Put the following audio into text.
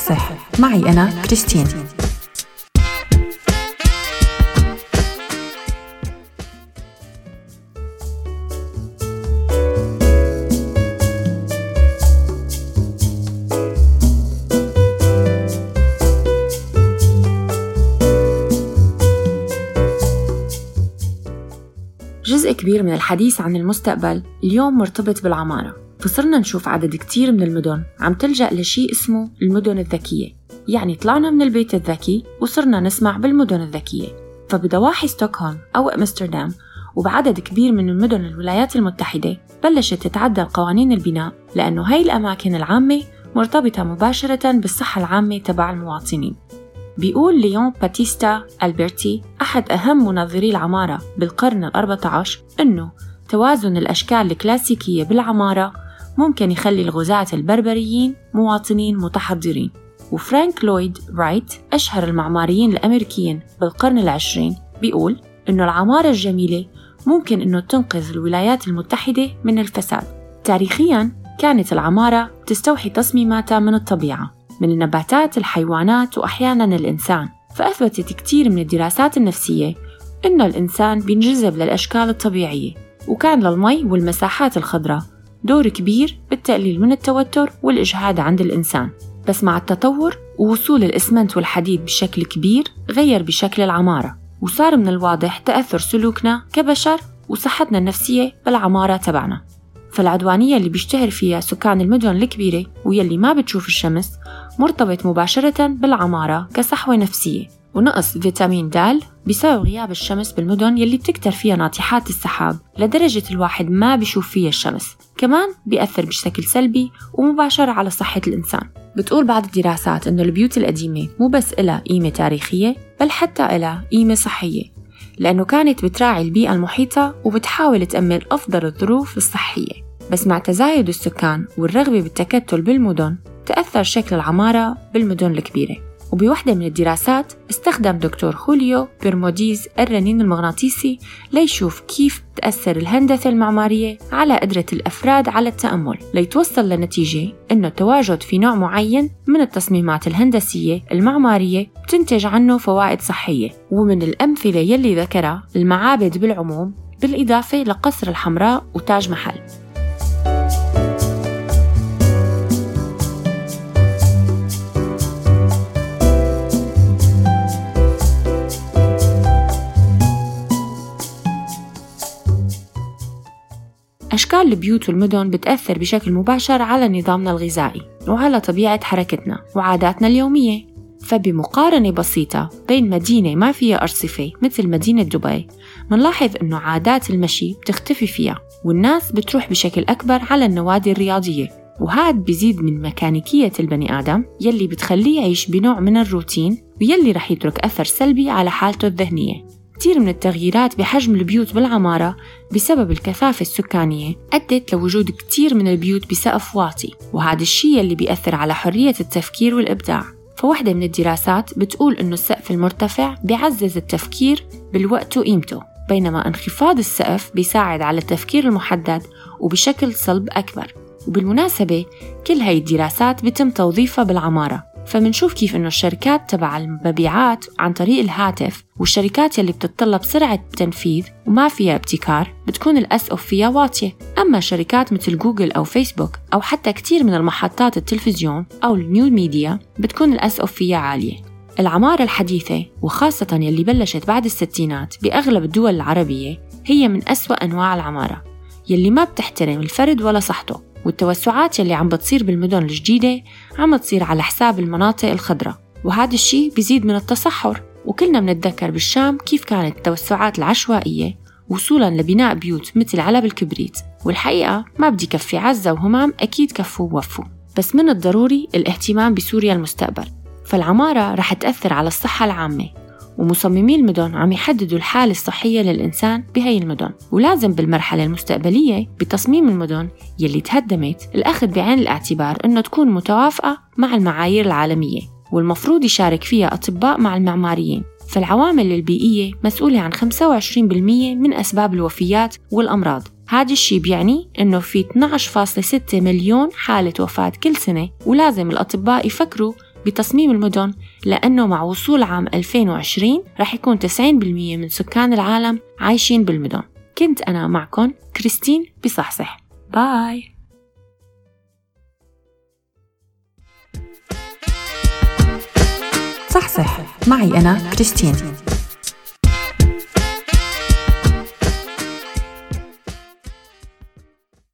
صح معي أنا كريستين. جزء كبير من الحديث عن المستقبل اليوم مرتبط بالعمارة. فصرنا نشوف عدد كتير من المدن. عم تلجأ لشيء اسمه المدن الذكية. يعني طلعنا من البيت الذكي وصرنا نسمع بالمدن الذكية. فبضواحي ستوكهولم أو أمستردام وبعدد كبير من المدن الولايات المتحدة بلشت تتعدل قوانين البناء لأنه هاي الأماكن العامة مرتبطة مباشرة بالصحة العامة تبع المواطنين. بيقول ليون باتيستا ألبرتي أحد أهم منظري العمارة بالقرن الأربعة عشر أنه توازن الأشكال الكلاسيكية بالعمارة ممكن يخلي الغزاة البربريين مواطنين متحضرين. وفرانك لويد رايت أشهر المعماريين الأمريكيين بالقرن العشرين بيقول إنه العمارة الجميلة ممكن إنه تنقذ الولايات المتحدة من الفساد. تاريخياً كانت العمارة تستوحي تصميماتها من الطبيعة من النباتات الحيوانات وأحياناً الإنسان. فأثبتت كتير من الدراسات النفسية إنه الإنسان بينجذب للأشكال الطبيعية وكان للمي والمساحات الخضراء. دور كبير بالتقليل من التوتر والإجهاد عند الإنسان. بس مع التطور ووصول الإسمنت والحديد بشكل كبير غير بشكل العمارة وصار من الواضح تأثر سلوكنا كبشر وصحتنا النفسية بالعمارة تبعنا. فالعدوانية اللي بيشتهر فيها سكان المدن الكبيرة ويلي ما بتشوف الشمس مرتبط مباشرة بالعمارة كصحوة نفسية. ونقص فيتامين د بسبب غياب الشمس بالمدن يلي بتكتر فيها ناطحات السحاب لدرجة الواحد ما بيشوف فيها الشمس. كمان بيأثر بشكل سلبي ومباشر على صحة الإنسان. بتقول بعض الدراسات إنه البيوت القديمة مو بس إلها قيمة تاريخية بل حتى إلها قيمة صحية. لأنه كانت بتراعي البيئة المحيطة وبتحاول تأمن أفضل الظروف الصحية. بس مع تزايد السكان والرغبة بالتكتل بالمدن تأثر شكل العمارة بالمدن الكبيرة. وبوحدة من الدراسات استخدم دكتور خوليو بيرموديز الرنين المغناطيسي ليشوف كيف تأثر الهندسة المعمارية على قدرة الأفراد على التأمل ليتوصل لنتيجة أنه التواجد في نوع معين من التصميمات الهندسية المعمارية بتنتج عنه فوائد صحية ومن الأمثلة يلي ذكرها المعابد بالعموم بالإضافة لقصر الحمراء وتاج محل. أشكال البيوت والمدن بتأثر بشكل مباشر على نظامنا الغذائي وعلى طبيعة حركتنا وعاداتنا اليومية. فبمقارنة بسيطة بين مدينة ما فيها أرصفة مثل مدينة دبي منلاحظ أنه عادات المشي بتختفي فيها والناس بتروح بشكل أكبر على النوادي الرياضية. وهاد بيزيد من ميكانيكية البني آدم يلي بتخليه يعيش بنوع من الروتين ويلي رح يترك أثر سلبي على حالته الذهنية. كثير من التغييرات بحجم البيوت بالعمارة بسبب الكثافة السكانية أدت لوجود كثير من البيوت بسقف واطي وهذا الشيء اللي بيأثر على حرية التفكير والإبداع. فواحدة من الدراسات بتقول إنه السقف المرتفع بيعزز التفكير بالوقت وقيمته بينما انخفاض السقف بيساعد على التفكير المحدد وبشكل صلب أكبر. وبالمناسبة كل هاي الدراسات بتم توظيفها بالعمارة. فمنشوف كيف إنه الشركات تبع المبيعات عن طريق الهاتف والشركات يلي بتتطلب سرعة تنفيذ وما فيها ابتكار بتكون الأسقف فيها واطية. أما شركات مثل جوجل أو فيسبوك أو حتى كتير من المحطات التلفزيون أو ال new media بتكون الأسقف فيها عالية. العمارة الحديثة وخاصة يلي بلشت بعد الستينات بأغلب الدول العربية هي من أسوأ أنواع العمارة يلي ما بتحترم الفرد ولا صحته. والتوسعات يلي عم بتصير بالمدن الجديدة عم تصير على حساب المناطق الخضراء وهذا الشيء بيزيد من التصحر. وكلنا بنتذكر بالشام كيف كانت التوسعات العشوائية وصولا لبناء بيوت مثل علب الكبريت. والحقيقة ما بدي كفي عزة وهمام أكيد كفوا ووفوا. بس من الضروري الاهتمام بسوريا المستقبل. فالعمارة رح تأثر على الصحة العامة. ومصممي المدن عم يحددوا الحالة الصحية للإنسان بهي المدن. ولازم بالمرحلة المستقبلية بتصميم المدن يلي تهدمت الأخذ بعين الاعتبار أنه تكون متوافقة مع المعايير العالمية والمفروض يشارك فيها أطباء مع المعماريين. فالعوامل البيئية مسؤولة عن 25% من أسباب الوفيات والأمراض. هذا الشيء بيعني إنه في 12.6 مليون حالة وفاة كل سنة ولازم الأطباء يفكروا بتصميم المدن لأنه مع وصول عام 2020 رح يكون 90% من سكان العالم عايشين بالمدن. كنت أنا معكم كريستين بصحصح. باي. صحصح. معي أنا كريستين.